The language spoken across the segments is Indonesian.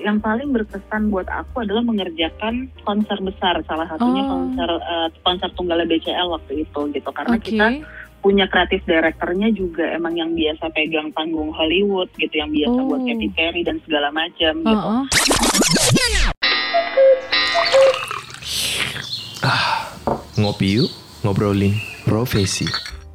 yang paling berkesan buat aku adalah mengerjakan konser besar, salah satunya Oh. konser uh, konser tunggal BCL waktu itu gitu. Karena Oke. kita punya kreatif direkturnya juga emang yang biasa pegang panggung Hollywood gitu, yang biasa Oh. buat Katy Perry dan segala macam gitu. Oh, oh. Ngopi yuk, ngobrolin profesi.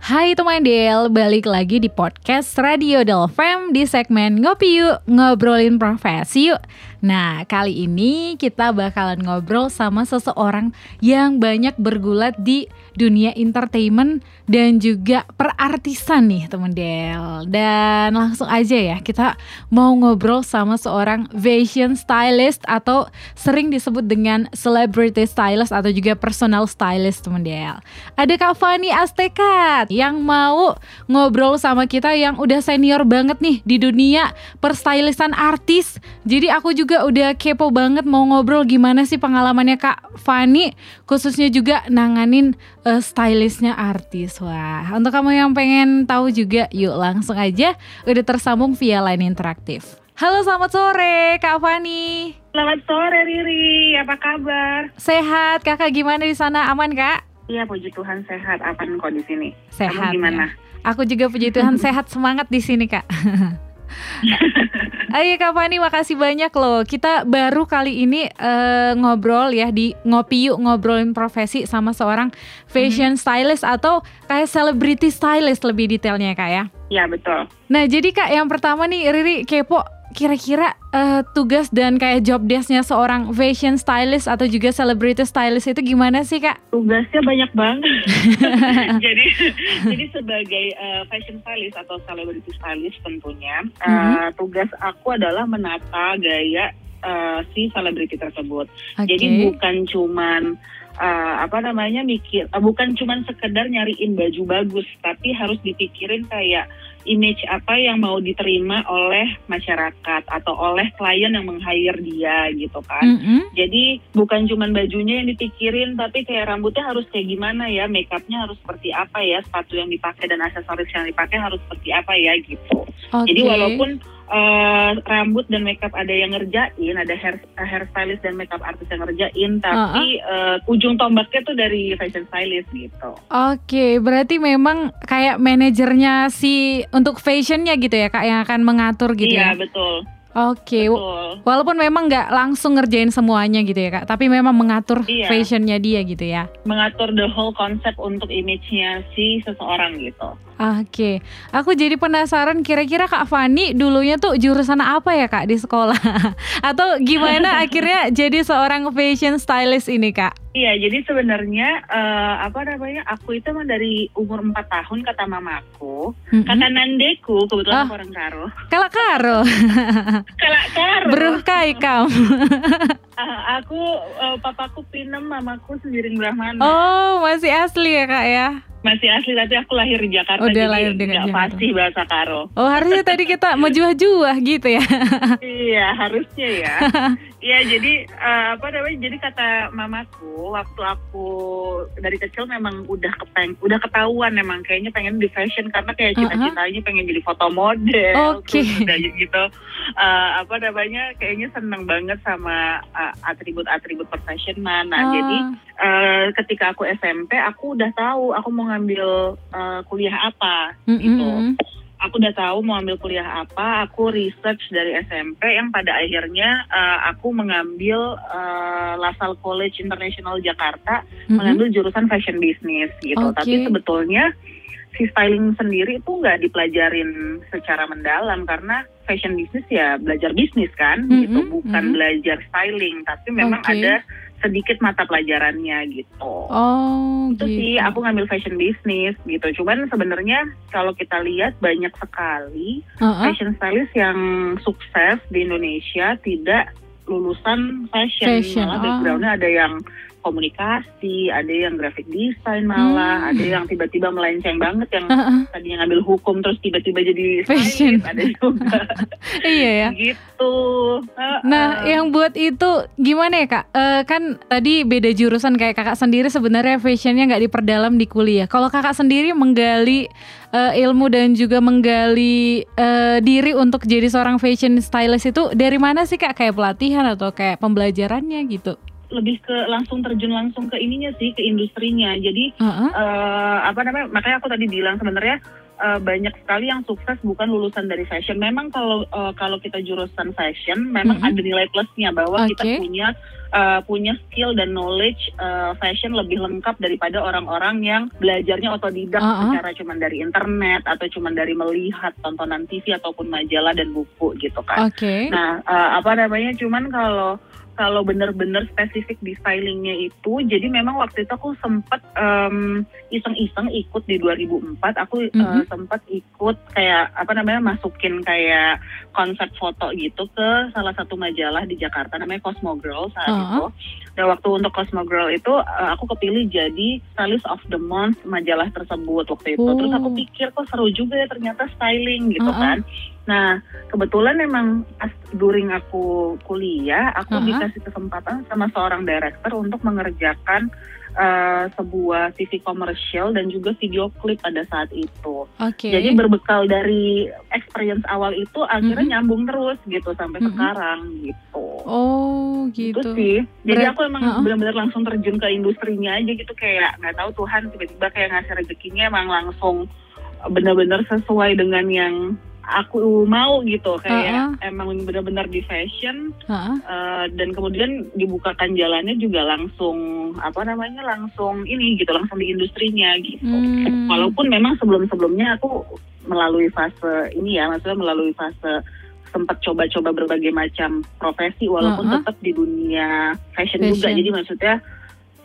Hai teman Del, balik lagi di podcast Radio Del Fem di segmen Ngopi Yuk, ngobrolin profesi yuk. Nah, kali ini kita bakalan ngobrol sama seseorang yang banyak bergulat di dunia entertainment dan juga perartisan nih teman Del. Dan langsung aja ya, kita mau ngobrol sama seorang fashion stylist atau sering disebut dengan celebrity stylist atau juga personal stylist teman Del. Ada Kak Fani Astekat yang mau ngobrol sama kita yang udah senior banget nih di dunia perstylistan artis. Jadi aku juga udah kepo banget mau ngobrol gimana sih pengalamannya Kak Fani khususnya juga nanganin eh, stylistnya artis. Wah, untuk kamu yang pengen tahu juga yuk langsung aja udah tersambung via line interaktif. Halo selamat sore Kak Fani. Selamat sore Riri, apa kabar? Sehat Kakak gimana di sana aman Kak? Iya puji Tuhan sehat, apa kok di sini? Sehat Kamu gimana? ya. Aku juga puji Tuhan sehat semangat di sini kak. Ayo Kak Fani makasih banyak loh. Kita baru kali ini eh, ngobrol ya di Ngopi Yuk ngobrolin profesi sama seorang fashion stylist atau kayak celebrity stylist lebih detailnya Kak ya. Iya betul. Nah jadi Kak yang pertama nih Riri kepo kira-kira eh, tugas dan kayak job desknya seorang fashion stylist atau juga celebrity stylist itu gimana sih Kak? Tugasnya banyak banget. jadi jadi sebagai uh, fashion stylist atau celebrity stylist tentunya uh, tugas aku adalah menata gaya uh, si selebriti tersebut. Oke. Jadi bukan cuman uh, apa namanya mikir uh, bukan cuman sekedar nyariin baju bagus, tapi harus dipikirin kayak image apa yang mau diterima oleh masyarakat atau oleh klien yang meng-hire dia gitu kan. Mm-mm. Jadi bukan cuman bajunya yang dipikirin, tapi kayak rambutnya harus kayak gimana ya, makeupnya harus seperti apa ya, sepatu yang dipakai dan aksesoris yang dipakai harus seperti apa ya gitu. Jadi Oke. walaupun eh, rambut dan makeup ada yang ngerjain, ada hair hairstylist dan makeup artist yang ngerjain, tapi eh, ujung tombaknya tuh dari fashion stylist gitu. Oke, berarti memang kayak manajernya si untuk fashionnya gitu ya kak yang akan mengatur gitu iya ya. betul, Oke, betul. walaupun memang nggak langsung ngerjain semuanya gitu ya kak, tapi memang mengatur Iya. fashionnya dia gitu ya. Mengatur the whole concept untuk image-nya si seseorang gitu. Oke, aku jadi penasaran kira-kira kak Fani dulunya tuh jurusan apa ya kak di sekolah? Atau gimana akhirnya jadi seorang fashion stylist ini kak? Iya, jadi sebenarnya eh, apa namanya? Aku itu emang dari umur 4 tahun kata mamaku, Mm-mm. kata nandeku, kebetulan aku orang Karo. Kalau Karo, Kalau Karo, beruh kai kam. ah, aku eh, papaku Pinem, mamaku Sembiring Brahmana. Oh, masih asli ya kak ya? Masih asli tapi aku lahir di Jakarta Udah jadi lahir di nggak Jakarta. fasih bahasa Karo. Oh harusnya tadi kita menjuah-juah gitu ya. iya, harusnya ya. Iya, jadi eh, apa namanya? Jadi kata mamaku waktu aku dari kecil memang udah kepeng, udah ketahuan memang kayaknya pengen di fashion karena kayak cita-citanya pengen jadi foto model. Oke. terus udah gitu eh, apa namanya? Kayaknya seneng banget sama eh, atribut-atribut perfashionan. Nah, Ah, jadi eh, ketika aku SMP aku udah tahu aku mau ngambil eh, kuliah apa mm, gitu. Aku udah tahu mau ambil kuliah apa. Aku research dari SMP yang pada akhirnya eh, aku mengambil eh, LaSalle College International Jakarta Mm, mm. mengambil jurusan fashion business gitu. Oke. Tapi sebetulnya si styling sendiri itu nggak dipelajarin secara mendalam karena fashion business ya belajar bisnis kan Mm-mm, gitu, bukan mm-mm. belajar styling. Tapi memang Oke. ada sedikit mata pelajarannya gitu Oh itu gitu. sih aku ngambil fashion business gitu cuman sebenarnya kalau kita lihat banyak sekali Uh-uh. fashion stylist yang sukses di Indonesia tidak lulusan fashion, Fashion, malah oh. backgroundnya ada yang komunikasi, ada yang graphic design malah, Hmm. ada yang tiba-tiba melenceng banget yang Heeh. tadinya ngambil hukum terus tiba-tiba jadi Fashion. ada juga iya ya. gitu. Nah, yang buat itu gimana ya kak? Eh, kan tadi beda jurusan kayak kakak sendiri sebenarnya fashionnya nggak diperdalam di kuliah. Kalau kakak sendiri menggali eh, ilmu dan juga menggali eh, diri untuk jadi seorang fashion stylist itu dari mana sih kak? Kayak pelatihan atau kayak pembelajarannya gitu? Lebih ke langsung terjun langsung ke ininya sih ke industrinya. Jadi Heeh. eh, apa namanya? Makanya aku tadi bilang sebenarnya eh, banyak sekali yang sukses bukan lulusan dari fashion. Memang kalau eh, kalau kita jurusan fashion, memang Mhm. ada nilai plusnya bahwa kita Oke. punya eh, punya skill dan knowledge eh, fashion lebih lengkap daripada orang-orang yang belajarnya otodidak Uh-uh. secara cuman dari internet atau cuman dari melihat tontonan TV ataupun majalah dan buku gitu kan. Oke. Nah, eh, apa namanya? Cuman kalau kalau bener-bener spesifik di stylingnya itu, jadi memang waktu itu aku sempat em, iseng-iseng ikut di 2004. Aku eh, Mhm. sempat ikut kayak apa namanya masukin kayak konsep foto gitu ke salah satu majalah di Jakarta namanya Cosmo Girl saat Uh-huh. itu. Dan waktu untuk Cosmo Girl itu eh, aku kepilih jadi stylist of the month majalah tersebut waktu itu. Terus aku Oh. pikir kok seru juga ya ternyata styling gitu Uh-uh. kan. Nah, kebetulan memang pas during aku kuliah, aku Uh-huh. dikasih kesempatan sama seorang director untuk mengerjakan eh, sebuah TV komersial dan juga video klip pada saat itu. Oke. Jadi berbekal dari experience awal itu akhirnya Mhm. nyambung terus gitu sampai Mhm. sekarang gitu. Oh Gitu gitu. sih. Jadi Berat- aku emang Uh-uh. benar-benar langsung terjun ke industrinya aja gitu kayak nggak tahu Tuhan tiba-tiba kayak ngasih rezekinya emang langsung benar-benar sesuai dengan yang aku mau gitu kayak emang benar-benar di fashion Heeh. eh, dan kemudian dibukakan jalannya juga langsung apa namanya langsung ini gitu langsung di industrinya gitu. Hmm. Walaupun memang sebelum-sebelumnya aku melalui fase ini ya maksudnya melalui fase sempat coba-coba berbagai macam profesi walaupun Uh-uh. tetap di dunia fashion, juga Fashion. jadi maksudnya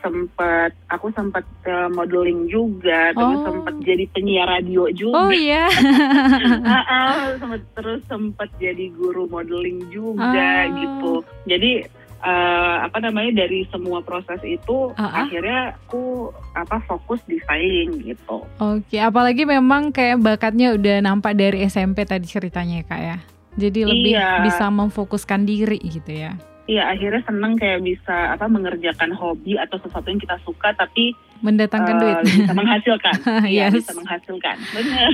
sempat aku sempat eh, modeling juga terus Oh. sempat jadi penyiar radio juga Oh iya. Ah, ah, sempat terus sempat jadi guru modeling juga Ah. gitu jadi eh, apa namanya dari semua proses itu Ah, ah. akhirnya aku apa fokus di styling gitu Oke, apalagi memang kayak bakatnya udah nampak dari SMP tadi ceritanya ya kak ya. Jadi lebih Iya. bisa memfokuskan diri gitu ya. Iya akhirnya seneng kayak bisa apa mengerjakan hobi atau sesuatu yang kita suka tapi Mendatangkan eh, duit. bisa menghasilkan. Iya Yes. bisa menghasilkan. Benar.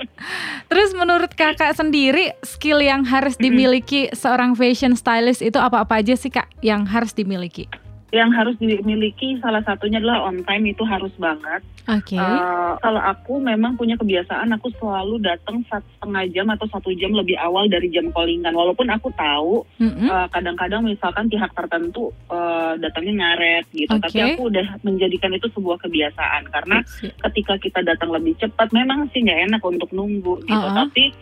Terus menurut kakak sendiri skill yang harus dimiliki seorang fashion stylist itu apa-apa aja sih kak yang harus dimiliki? Yang harus dimiliki salah satunya adalah on time itu harus banget. Oke. Eh, kalau aku memang punya kebiasaan aku selalu datang satu setengah jam atau satu jam lebih awal dari jam callingan. Walaupun aku tahu Mm-mm. eh, kadang-kadang misalkan pihak tertentu eh, datangnya ngaret gitu, Oke. tapi aku udah menjadikan itu sebuah kebiasaan karena ketika kita datang lebih cepat memang sih nggak enak untuk nunggu gitu Uh-uh. tapi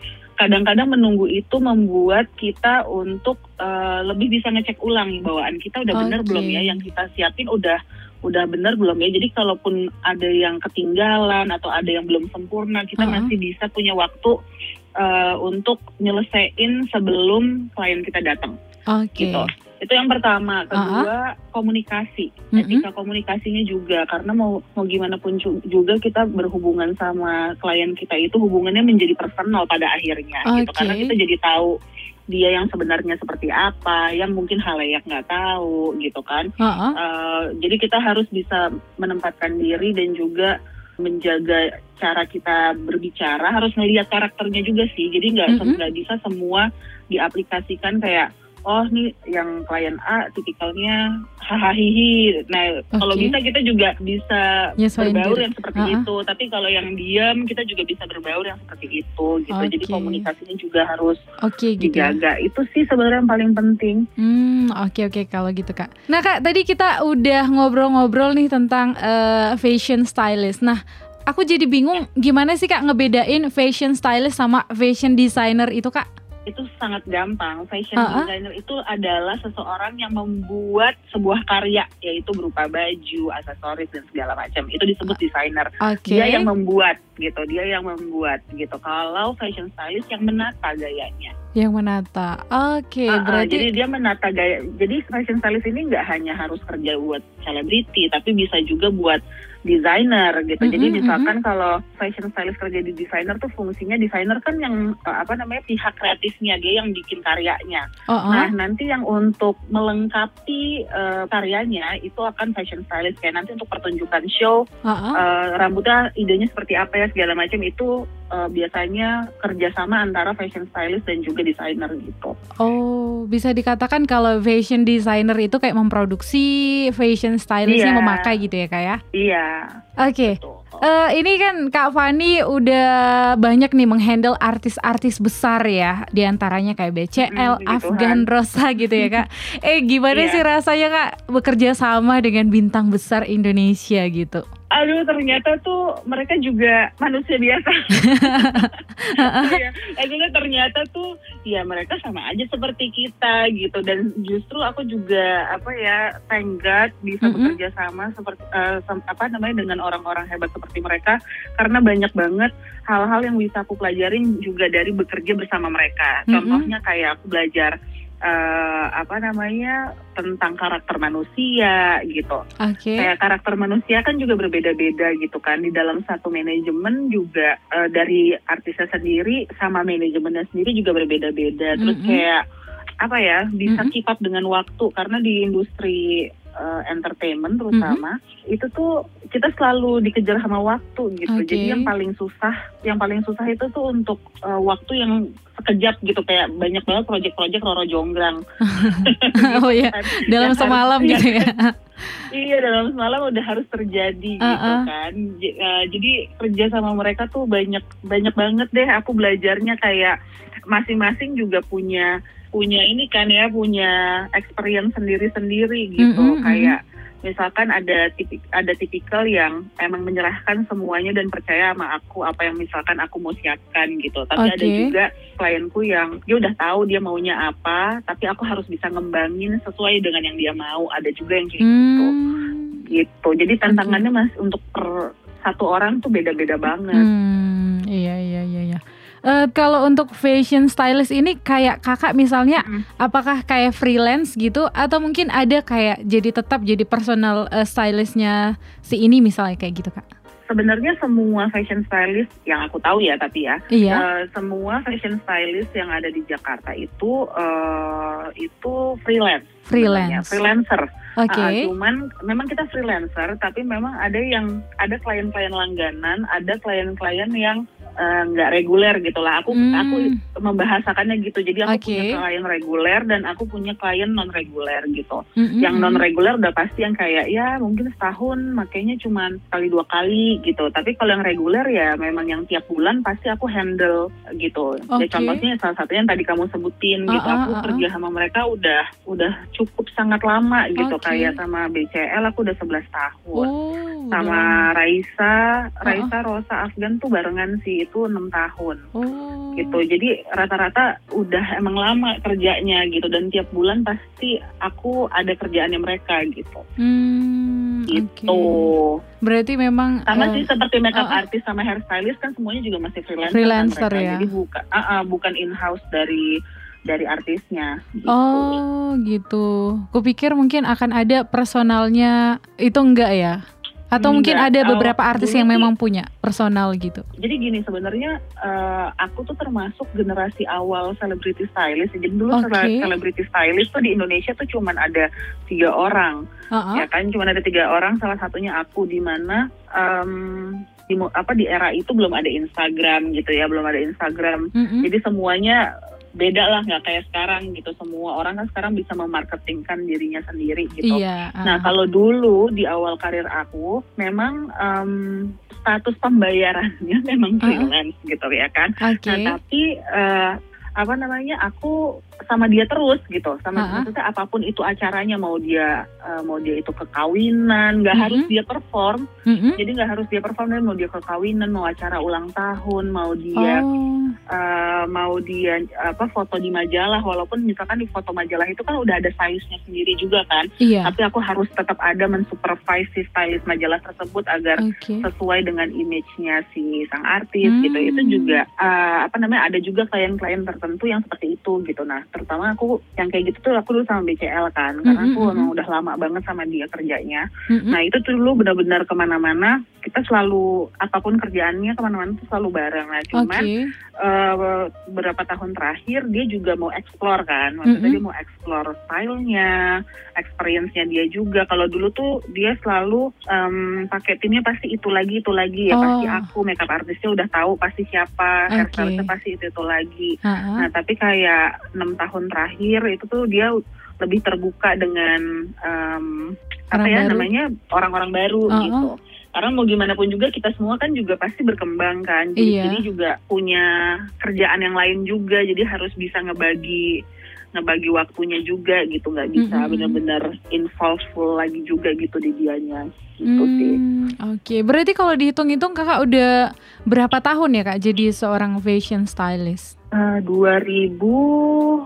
kadang-kadang menunggu itu membuat kita untuk eh, lebih bisa ngecek ulang bawaan kita udah bener Oke. belum ya yang kita siapin udah udah bener belum ya jadi kalaupun ada yang ketinggalan atau ada yang belum sempurna kita Uh-uh. masih bisa punya waktu eh, untuk nyelesain sebelum klien kita datang Oke. gitu. Itu yang pertama. Kedua, komunikasi. Mm-mm. Etika komunikasinya juga karena mau mau gimana pun ju- juga kita berhubungan sama klien kita itu hubungannya menjadi personal pada akhirnya gitu. Oke. Karena kita jadi tahu dia yang sebenarnya seperti apa, yang mungkin halayak nggak tahu gitu kan. Heeh. Eh, jadi kita harus bisa menempatkan diri dan juga menjaga cara kita berbicara harus ngelihat karakternya juga sih jadi nggak Mhm. nggak bisa semua diaplikasikan kayak oh nih yang klien A tipikalnya hahaha nah kalau Oke. bisa kita juga bisa Nyesuaiin berbaur yang seperti Ha-ha. itu tapi kalau yang diam kita juga bisa berbaur yang seperti itu gitu jadi Oke. komunikasinya juga harus Oke gitu. ya. dijaga itu sih sebenarnya yang paling penting Hmm, oke oke kalau gitu kak. Nah kak, tadi kita udah ngobrol-ngobrol nih tentang eh, fashion stylist. Nah, aku jadi bingung gimana sih kak ngebedain fashion stylist sama fashion designer itu kak? Itu sangat gampang. Fashion Uh-uh. designer itu adalah seseorang yang membuat sebuah karya, yaitu berupa baju, aksesoris dan segala macam. Itu disebut desainer. Oke. Dia yang membuat gitu, dia yang membuat gitu. Kalau fashion stylist yang menata gayanya. Yang menata. Oke, Uh-uh, berarti jadi dia menata gaya. Jadi fashion stylist ini nggak hanya harus kerja buat selebriti, tapi bisa juga buat desainer gitu. Jadi Mhm, misalkan kalau fashion stylist kerja di desainer tuh fungsinya desainer kan yang uh, apa namanya pihak kreatifnya dia yang bikin karyanya. oh, oh. Nah nanti yang untuk melengkapi uh, karyanya itu akan fashion stylist kayak nanti untuk pertunjukan show oh, oh. uh, rambutnya idenya seperti apa ya segala macam itu uh, biasanya kerjasama antara fashion stylist dan juga desainer gitu. Oh, bisa dikatakan kalau fashion designer itu kayak memproduksi fashion stylist yang Iya. memakai gitu ya, Kak ya? Iya. Oke. Tuh. Eh, ini kan Kak Fani udah banyak nih menghandle artis-artis besar ya, di antaranya kayak BCL, Mm, puji Afgan Tuhan. Rosa gitu ya Kak. Eh gimana Iya. sih rasanya Kak bekerja sama dengan bintang besar Indonesia gitu? Aduh ternyata tuh mereka juga manusia biasa. Iya, Akhirnya ternyata tuh ya mereka sama aja seperti kita gitu dan justru aku juga apa ya thank God bisa Mm-mm. bekerja sama seperti eh, sem- apa namanya dengan orang-orang hebat seperti mereka karena banyak banget hal-hal yang bisa aku pelajarin juga dari bekerja bersama mereka. Mm-mm. Contohnya kayak aku belajar eh, apa namanya tentang karakter manusia gitu Oke. kayak karakter manusia kan juga berbeda-beda gitu kan di dalam satu manajemen juga eh, dari artisnya sendiri sama manajemennya sendiri juga berbeda-beda terus Mm-mm. kayak apa ya bisa Mm-mm. keep up dengan waktu karena di industri eh, entertainment terutama itu tuh kita selalu dikejar sama waktu gitu Oke. jadi yang paling susah yang paling susah itu tuh untuk eh, waktu yang sekejap gitu kayak banyak banget proyek-proyek Roro Jonggrang oh ya, kan. dalam harus- semalam iya, gitu ya. Iya dalam semalam udah harus terjadi gitu Uh-uh. kan. J- uh, jadi kerja sama mereka tuh banyak banyak banget deh. Aku belajarnya kayak masing-masing juga punya punya ini kan ya punya experience sendiri-sendiri gitu. Mm-mm, mm-mm. Kayak misalkan ada tipik ada tipikal yang emang menyerahkan semuanya dan percaya sama aku apa yang misalkan aku mau siapkan gitu. Tapi ada Oke. juga klienku yang dia udah tahu dia maunya apa, tapi aku harus bisa ngembangin sesuai dengan yang dia mau. Ada juga yang kayak gitu Hmm. gitu. Jadi tantangannya mas untuk per satu orang tuh beda-beda banget. Hmm, iya Eh, kalau untuk fashion stylist ini kayak kakak misalnya Mm. apakah kayak freelance gitu atau mungkin ada kayak jadi tetap jadi personal eh, stylistnya si ini misalnya kayak gitu kak? Sebenarnya semua fashion stylist yang aku tahu ya, tapi ya Iya. eh, semua fashion stylist yang ada di Jakarta itu eh, itu freelance. sebenarnya. Freelance. Freelancer. Oke. Ah, cuman memang kita freelancer, tapi memang ada yang ada klien-klien langganan, ada klien-klien yang eh, nggak reguler gitulah. Aku Hmm. aku membahasakannya gitu. Jadi aku Oke. punya klien reguler dan aku punya klien non reguler gitu. Mm-mm, yang non mm-mm. reguler udah pasti yang kayak ya mungkin setahun makanya cuma kali dua kali gitu tapi kalau yang reguler ya memang yang tiap bulan pasti aku handle gitu Oke. ya contohnya salah satunya yang tadi kamu sebutin gitu Ah, aku ah, kerja sama mereka udah udah cukup sangat lama gitu Oke. kayak sama BCL aku udah 11 tahun Oh, sama udah. Raisa Raisa Rosa Afgan tuh barengan sih itu enam tahun Oh. gitu. Jadi rata-rata udah emang lama kerjanya gitu dan tiap bulan pasti aku ada kerjaannya mereka gitu. Hmm, Gitu. oke. Berarti memang Sama eh, sih seperti makeup uh, uh. artist sama hairstylist kan semuanya juga masih freelancer. Freelancer, kan mereka. ya. Jadi bukan ah, ah, bukan in-house dari dari artisnya. Gitu. Oh gitu. Kupikir mungkin akan ada personalnya itu enggak ya? Atau mungkin ada beberapa artis yang memang punya personal gitu. Jadi gini sebenarnya eh, aku tuh termasuk generasi awal celebrity stylist. Jadi dulu cele- celebrity stylist tuh di Indonesia tuh cuman ada tiga orang. Heeh. ya kan cuma ada tiga orang salah satunya aku di mana em, di apa di era itu belum ada Instagram gitu ya belum ada Instagram Mm-mm. jadi semuanya beda lah nggak kayak sekarang gitu semua orang kan sekarang bisa memarketingkan dirinya sendiri gitu Iya. nah ah. kalau dulu di awal karir aku memang em, status pembayarannya memang Ah, freelance gitu ya kan Oke. Nah, tapi eh, apa namanya? Aku sama dia terus gitu sama Ha-ha. maksudnya apa pun itu acaranya mau dia eh, mau dia itu kekawinan nggak Mhm. harus dia perform Mm-mm. jadi nggak harus dia perform dan mau dia kekawinan mau acara ulang tahun mau dia Oh, eh, mau dia apa foto di majalah walaupun misalkan di foto majalah itu kan udah ada size-nya sendiri juga kan iya. tapi aku harus tetap ada mensupervise si stylist majalah tersebut agar Oke. sesuai dengan image-nya si sang artis Hmm. gitu itu juga eh, apa namanya ada juga klien-klien tertentu yang seperti itu gitu nah terutama aku yang kayak gitu tuh aku dulu sama BCL kan karena Mm, aku mm, mm, emang udah lama banget sama dia kerjanya Mm-mm. nah itu tuh dulu benar-benar ke mana-mana kita selalu apa pun kerjaannya ke mana-mana tuh selalu bareng nah cuman Oke. eh, beberapa tahun terakhir dia juga mau explore kan maksudnya Mm-mm. dia mau explore stylenya experience-nya dia juga kalau dulu tuh dia selalu em, pakai timnya pasti itu lagi itu lagi ya Oh. pasti aku makeup artisnya udah tahu pasti siapa Oke. hairstylistnya pasti itu itu lagi Ha-ha. nah tapi kayak enam tahun terakhir itu tuh dia lebih terbuka dengan em, apa ya baru. namanya orang-orang baru Uh-uh. gitu karena mau gimana pun juga kita semua kan juga pasti berkembang kan jadi, Iya. jadi juga punya kerjaan yang lain juga jadi harus bisa ngebagi ngebagi waktunya juga gitu nggak bisa Mm-mm. benar-benar involve full lagi juga gitu di dianya gitu sih Hmm, Oke, berarti kalau dihitung-hitung kakak udah berapa tahun ya kak jadi seorang fashion stylist? Eh, 2004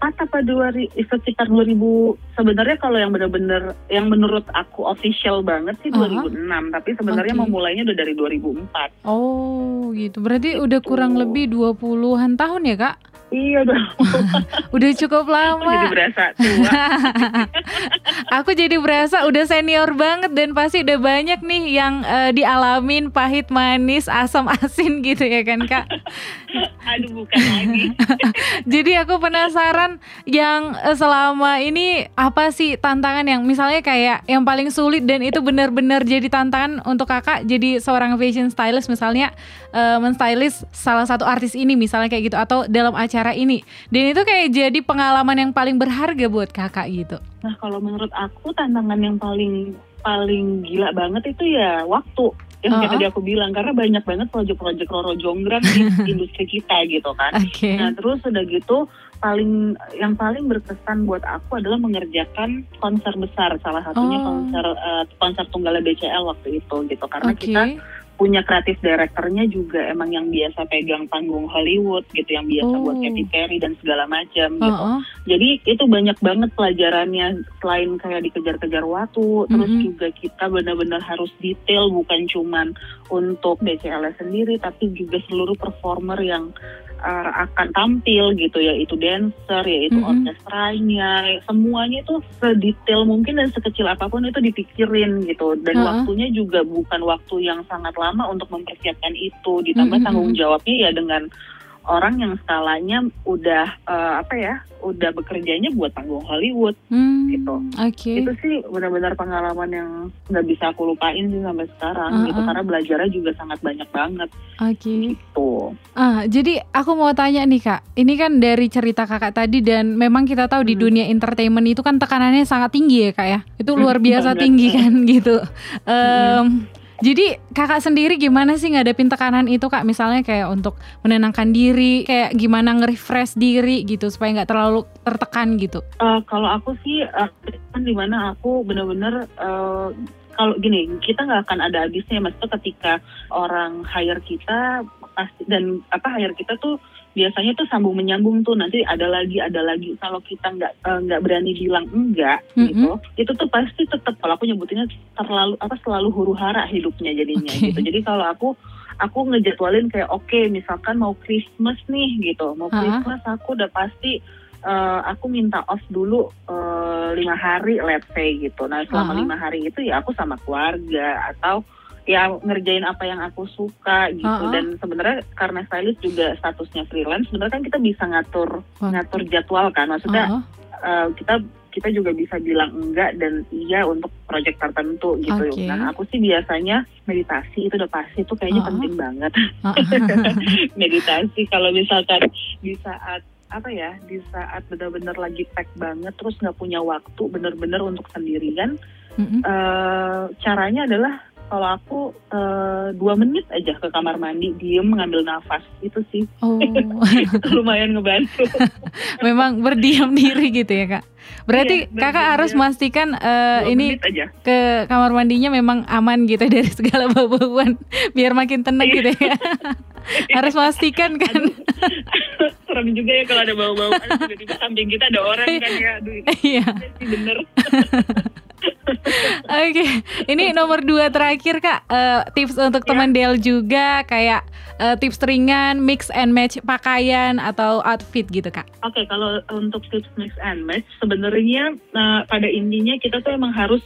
apa 2000 eh, sekitar 2000 sebenarnya kalau yang benar-benar yang menurut aku official banget sih Aha. 2006 tapi sebenarnya Oke. memulainya udah dari 2004 Oh gitu, berarti Gitu. udah kurang lebih 20-an tahun ya kak? Iya udah Udah cukup aku jadi lama. berasa tua Aku jadi berasa udah senior banget dan pasti udah banyak nih yang eh, dialamin pahit manis asam asin gitu ya kan kak. aduh bukan lagi Jadi aku penasaran yang eh, selama ini apa sih tantangan yang misalnya kayak yang paling sulit dan itu benar-benar jadi tantangan untuk kakak jadi seorang fashion stylist misalnya eh, menstylist salah satu artis ini misalnya kayak gitu atau dalam acara ini dan itu kayak jadi pengalaman yang paling berharga buat kakak gitu. nah kalau menurut aku tantangan yang paling paling gila banget itu ya waktu yang Uh-uh. tadi aku bilang karena banyak banget proyek-proyek Roro Jonggrang di industri kita gitu kan Oke. Nah terus udah gitu paling yang paling berkesan buat aku adalah mengerjakan konser besar salah satunya Oh. konser eh, konser tunggal BCL waktu itu gitu karena Oke. kita punya kreatif directornya juga emang yang biasa pegang panggung Hollywood gitu yang biasa Oh. buat Katy Perry dan segala macam gitu. Uh-uh. Jadi itu banyak banget pelajarannya selain kayak dikejar-kejar waktu, terus Mhm. juga kita benar-benar harus detail bukan cuman untuk BCL sendiri tapi juga seluruh performer yang uh, akan tampil gitu yaitu dancer, yaitu Mhm. orkestranya, semuanya itu sedetail mungkin dan sekecil apa pun itu dipikirin gitu dan Ha-ha. waktunya juga bukan waktu yang sangat lama untuk mempersiapkan itu ditambah Mhm, tanggung mhm. jawabnya ya dengan orang yang skalanya udah eh, apa ya udah bekerjanya buat panggung Hollywood Hmm, gitu. Oke. itu sih benar-benar pengalaman yang nggak bisa aku lupain sih sampai sekarang Uh-uh. gitu karena belajarnya juga sangat banyak banget Oke. gitu Ah, jadi aku mau tanya nih kak, ini kan dari cerita kakak tadi dan memang kita tahu di Hmm. dunia entertainment itu kan tekanannya sangat tinggi ya kak ya, itu luar Hmm, biasa tinggi kan gitu. Em, Jadi kakak sendiri gimana sih ngadepin tekanan itu kak? Misalnya kayak untuk menenangkan diri, kayak gimana nge-refresh diri gitu supaya nggak terlalu tertekan gitu. Eh, kalau aku sih eh, kan di mana aku benar-benar eh, kalau gini kita nggak akan ada habisnya maksudnya ketika orang hire kita pasti dan apa hire kita tuh biasanya tuh sambung menyambung tuh nanti ada lagi ada lagi kalau kita nggak eh, nggak berani bilang enggak gitu itu tuh pasti tetap kalau aku nyebutinnya terlalu apa selalu huru hara hidupnya jadinya Oke. gitu jadi kalau aku aku ngejadwalin kayak oke misalkan mau Christmas nih gitu mau Ha-ha. Christmas aku udah pasti eh, aku minta off dulu eh, lima hari let's say gitu nah selama Ha-ha. lima hari itu ya aku sama keluarga atau ya ngerjain apa yang aku suka gitu Ha-ha. dan sebenarnya karena stylist juga statusnya freelance sebenarnya kan kita bisa ngatur Wah. ngatur jadwal kan maksudnya Oh, eh, kita kita juga bisa bilang enggak dan iya untuk proyek tertentu gitu. Oke. Nah aku sih biasanya meditasi itu udah pasti itu kayaknya Oh. penting banget meditasi kalau misalkan di saat apa ya di saat benar-benar lagi pack banget terus nggak punya waktu benar-benar untuk sendirian Mm-mm. eh caranya adalah kalau aku eh, dua menit aja ke kamar mandi, diem mengambil nafas itu sih Oh, lumayan ngebantu. memang berdiam diri gitu ya kak. Berarti Iya, kakak harus memastikan Dua ini aja. ke kamar mandinya memang aman gitu dari segala bau-bauan biar makin tenang Iya. gitu ya. harus memastikan kan. Serem juga ya kalau ada bau-bau tiba-tiba samping kita ada orang kan ya. Aduh, Iya. bener. Oke, ini nomor dua terakhir kak Eh, tips untuk Ya. teman Del juga kayak eh, tips ringan mix and match pakaian atau outfit gitu kak. Oke, kalau untuk tips mix and match, sebenarnya eh, pada intinya kita tuh emang harus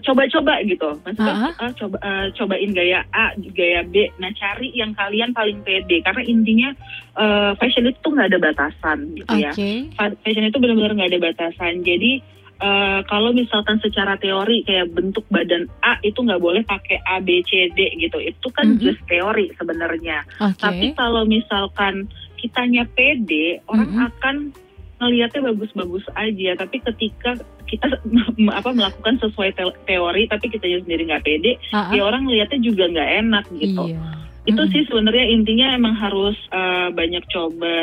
coba-coba gitu. Maksudnya kita coba eh, cobain gaya A, gaya B. Nah, cari yang kalian paling pede. Karena intinya eh, fashion itu nggak ada batasan gitu ya. Oke. Fa- Fashion itu benar-benar nggak ada batasan. Jadi eh, kalau misalkan secara teori kayak bentuk badan A itu nggak boleh pakai A, B, C, D gitu. Itu kan Mhm. just teori sebenarnya. Oke. Tapi kalau misalkan kitanya pede, orang Mm-mm. akan ngelihatnya bagus-bagus aja. Tapi ketika kita apa melakukan sesuai te- teori, tapi kita sendiri nggak pede, Ah, ah. ya orang ngelihatnya juga nggak enak gitu. Iya. Itu Mm-mm. sih sebenarnya intinya emang harus eh, banyak coba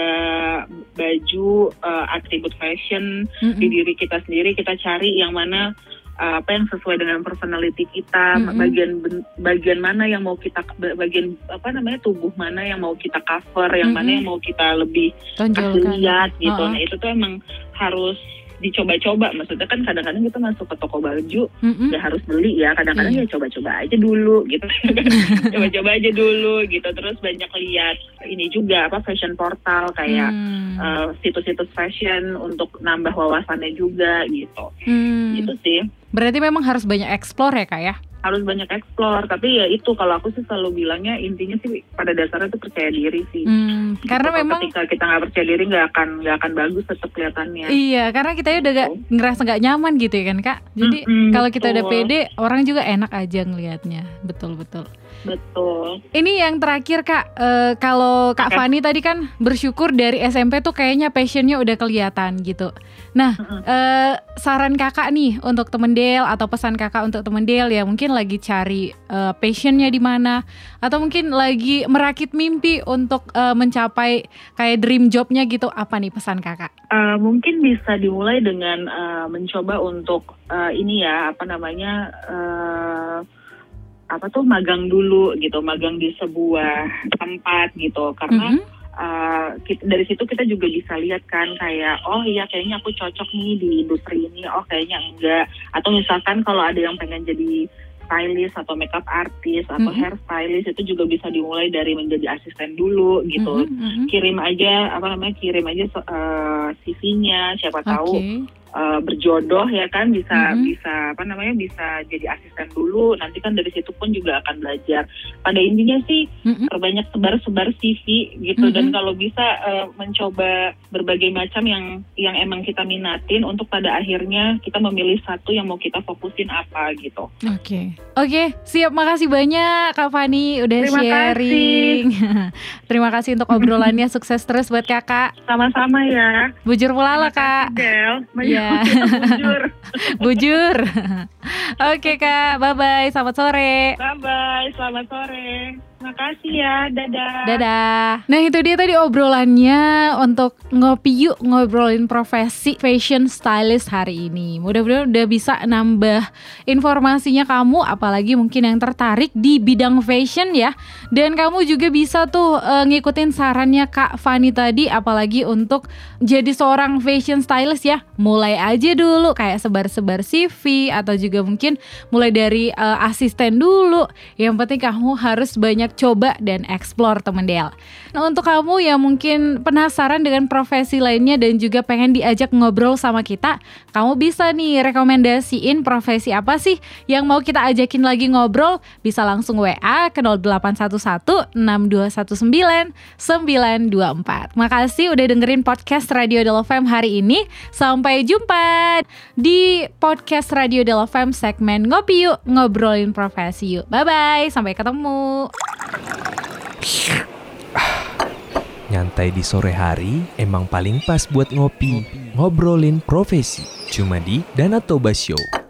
baju, eh, atribut fashion Mm-mm. di diri kita sendiri. Kita cari yang mana eh, apa yang sesuai dengan personality kita, Mm-mm. bagian bagian mana yang mau kita bagian apa namanya tubuh mana yang mau kita cover, yang mana Mm-mm. yang mau kita lebih kasih lihat gitu. Oh. Nah itu tuh emang harus dicoba-coba. Maksudnya kan kadang-kadang kita masuk ke toko baju Mm-mm. nggak harus beli ya kadang-kadang Iya. ya coba-coba aja dulu gitu coba-coba aja dulu gitu terus banyak lihat ini juga apa fashion portal kayak Hmm. eh, situs-situs fashion untuk nambah wawasannya juga gitu Hmm. itu sih Berarti memang harus banyak explore ya kak ya? Harus banyak explore tapi ya itu kalau aku sih selalu bilangnya intinya sih pada dasarnya tuh percaya diri sih Hmm, Gitu. karena Kalau memang ketika kita nggak percaya diri nggak akan nggak akan bagus tetap kelihatannya iya, karena kita udah gak ngerasa gak nyaman gitu ya kan kak. Jadi Mm-mm, kalau kita udah betul. pede, orang juga enak aja ngelihatnya. Betul betul. Betul Ini yang terakhir kak, Eh, kalau kak Oke. Fani tadi kan bersyukur dari SMP tuh kayaknya passionnya udah kelihatan gitu. Nah, Mm-mm. eh, saran kakak nih untuk temen Del atau pesan kakak untuk temen Del ya mungkin lagi cari eh, passionnya di mana atau mungkin lagi merakit mimpi untuk eh, mencapai kayak dream jobnya gitu apa nih pesan kakak? Uh, mungkin bisa dimulai dengan uh, mencoba untuk uh, ini ya apa namanya uh, apa tuh magang dulu gitu magang di sebuah tempat gitu karena Mhm. uh, kit- dari situ kita juga bisa lihat kan kayak oh iya kayaknya aku cocok nih di industri ini oh kayaknya enggak atau misalkan kalau ada yang pengen jadi stylist atau makeup artist atau Mhm. hair stylist itu juga bisa dimulai dari menjadi asisten dulu gitu Mhm, mhm. kirim aja apa namanya kirim aja uh, CV-nya siapa tahu Oke. Uh, berjodoh ya kan bisa Mhm. bisa apa namanya bisa jadi asisten dulu nanti kan dari situ pun juga akan belajar pada intinya sih Mhm. terbanyak sebar-sebar CV gitu dan Mhm. kalau bisa uh, mencoba berbagai macam yang yang emang kita minatin untuk pada akhirnya kita memilih satu yang mau kita fokusin apa gitu Oke, oke, siap. Makasih banyak Kak Fani udah Terima sharing. Terima kasih untuk obrolannya. Sukses terus buat kakak. sama-sama ya Bujur pulala Terima kasih, kak. Del Iya. Jujur. Bujur. oke kak, bye bye. Selamat sore. bye bye selamat sore makasih ya dadah Dadah. Nah itu dia tadi obrolannya untuk ngopi yuk ngobrolin profesi fashion stylist hari ini. Mudah-mudahan udah bisa nambah informasinya kamu, apalagi mungkin yang tertarik di bidang fashion ya. Dan kamu juga bisa tuh eh, ngikutin sarannya Kak Fani tadi, apalagi untuk jadi seorang fashion stylist ya. Mulai aja dulu kayak sebar-sebar CV atau juga mungkin mulai dari eh, asisten dulu. Yang penting kamu harus banyak coba dan explore temen Del. Nah untuk kamu yang mungkin penasaran dengan profesi lainnya dan juga pengen diajak ngobrol sama kita, kamu bisa nih rekomendasiin profesi apa sih yang mau kita ajakin lagi ngobrol? Bisa langsung WA ke 0811 6219 924. Makasih udah dengerin podcast Radio Del FM hari ini. Sampai jumpa di podcast Radio Del FM segmen Ngopi Yuk, ngobrolin profesi yuk. Bye-bye, sampai ketemu. Nyantai di sore hari emang paling pas buat ngopi, ngobrolin profesi. Cuma di Danatoba Show.